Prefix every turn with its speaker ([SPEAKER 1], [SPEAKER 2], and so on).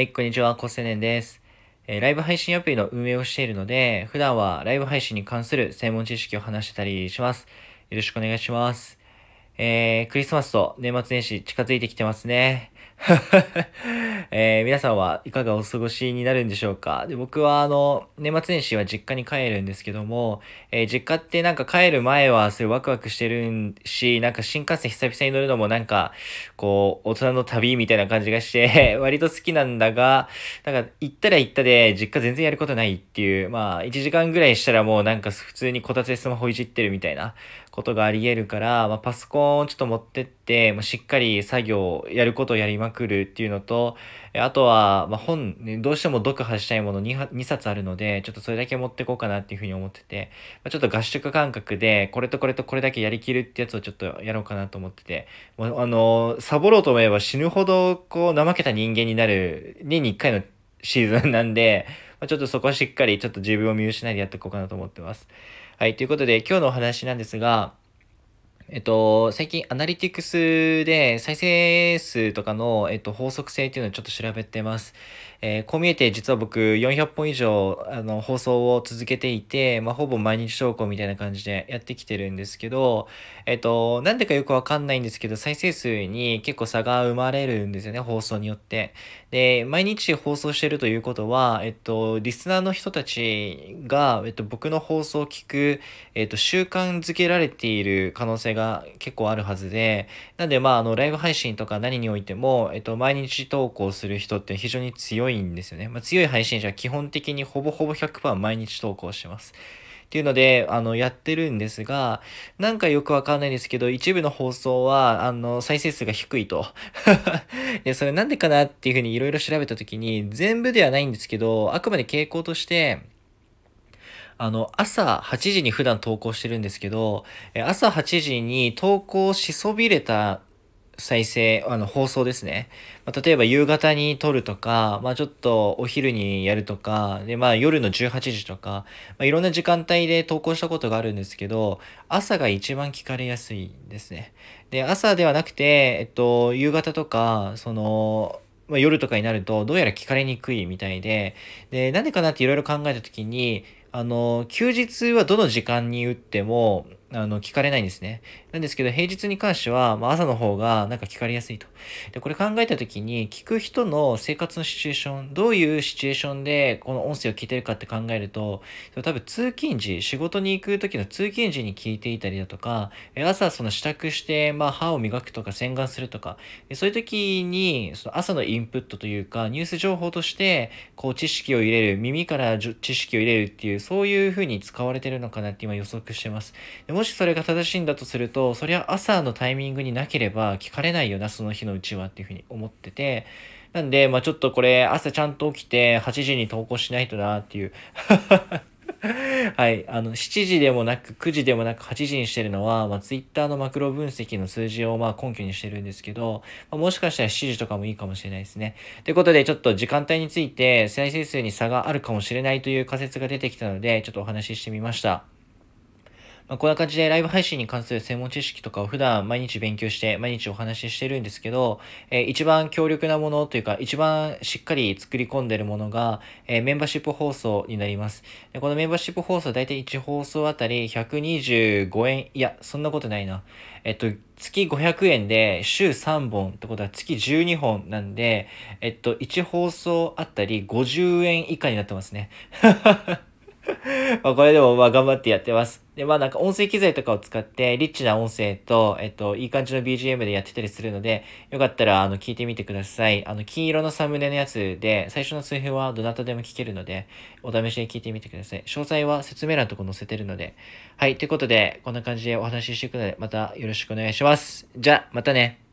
[SPEAKER 1] はい、こんにちは、コセネンです。えー、ライブ配信アプリの運営をしているので、普段はライブ配信に関する専門知識を話してたりします。よろしくお願いします。えー、クリスマスと年末年始近づいてきてますね。えー、皆さんはいかがお過ごしになるんでしょうか？で僕はあの、年末年始は実家に帰るんですけども、えー、実家ってなんか帰る前はそれワクワクしてるし、なんか新幹線久々に乗るのもなんか、こう、大人の旅みたいな感じがして 割と好きなんだが、なんか行ったら行ったで実家全然やることないっていう、まあ1時間ぐらいしたらもうなんか普通にこたつでスマホいじってるみたいなことがあり得るから、まあ、パソコンをちょっと持ってって、ま、しっかり作業、やることをやりまくるっていうのと、あとは、ま、本、どうしても読破したいもの 2, 2冊あるので、ちょっとそれだけ持ってこうかなっていうふうに思ってて、ま、ちょっと合宿感覚で、これとこれとこれだけやりきるってやつをちょっとやろうかなと思ってて、もうあの、サボろうと思えば死ぬほど、こう、怠けた人間になる、年に1回のシーズンなんで、ま、ちょっとそこはしっかりちょっと自分を見失いでやっていこうかなと思ってます。はい、ということで今日のお話なんですが、えっと、最近アナリティクスで再生数とかの、えっと、法則性っていうのをちょっと調べてます。えー、こう見えて実は僕400本以上あの放送を続けていて、まあ、ほぼ毎日投稿みたいな感じでやってきてるんですけど、えっと、なんでかよくわかんないんですけど、再生数に結構差が生まれるんですよね、放送によって。で、毎日放送してるということは、えっと、リスナーの人たちが、えっと、僕の放送を聞く、えっと、習慣づけられている可能性がが結構あるはずで、なんで、まあ、あの、ライブ配信とか何においても、えっと、毎日投稿する人って非常に強いいんですよね。まあ、強い配信者は基本的にほぼほぼ100%毎日投稿してます。っていうので、あの、やってるんですが、なんかよくわかんないですけど、一部の放送は、あの、再生数が低いと。で、それなんでかなっていうふうにいろいろ調べたときに、全部ではないんですけど、あくまで傾向として、あの、朝8時に普段投稿してるんですけど、朝8時に投稿しそびれた再生、あの、放送ですね。まあ、例えば夕方に撮るとか、まあ、ちょっとお昼にやるとか、で、まあ、夜の18時とか、まあ、いろんな時間帯で投稿したことがあるんですけど、朝が一番聞かれやすいですね。で、朝ではなくて、えっと、夕方とか、その、まあ、夜とかになると、どうやら聞かれにくいみたいで、で、なんでかなっていろいろ考えたときに、あの、休日はどの時間に打っても、あの、聞かれないんですね。なんですけど、平日に関しては、まあ、朝の方がなんか聞かれやすいと。で、これ考えたときに、聞く人の生活のシチュエーション、どういうシチュエーションでこの音声を聞いてるかって考えると、多分通勤時、仕事に行く時の通勤時に聞いていたりだとか、朝その支度して、まあ、歯を磨くとか洗顔するとか、そういう時に、その朝のインプットというか、ニュース情報として、こう、知識を入れる、耳から知識を入れるっていう、そういう風に使われてるのかなって今予測してます。でももしそれが正しいんだとすると、そりゃ朝のタイミングになければ聞かれないよな、その日のうちはっていうふうに思ってて、なんで、まあちょっとこれ朝ちゃんと起きて8時に投稿しないとなっていう はい。あの、7時でもなく、9時でもなく、8時にしてるのは、まあ、ツイッターのマクロ分析の数字を、まあ、根拠にしてるんですけど、まあ、もしかしたら7時とかもいいかもしれないですね。ということで、ちょっと時間帯について、再生数に差があるかもしれないという仮説が出てきたので、ちょっとお話ししてみました。まあ、こんな感じでライブ配信に関する専門知識とかを普段毎日勉強して毎日お話ししてるんですけど、えー、一番強力なものというか一番しっかり作り込んでるものが、えー、メンバーシップ放送になります。でこのメンバーシップ放送だいたい1放送あたり125円、いや、そんなことないな。えっと、月500円で週3本ってことは月12本なんで、えっと、1放送あたり50円以下になってますね。まあこれでもまあ頑張ってやってます。で、まあなんか音声機材とかを使ってリッチな音声と、えっと、いい感じの BGM でやってたりするので、よかったらあの聞いてみてください。あの金色のサムネのやつで、最初の数分はどなたでも聞けるので、お試しで聞いてみてください。詳細は説明欄のとこ載せてるので。はい、ということで、こんな感じでお話ししていくので、またよろしくお願いします。じゃ、またね。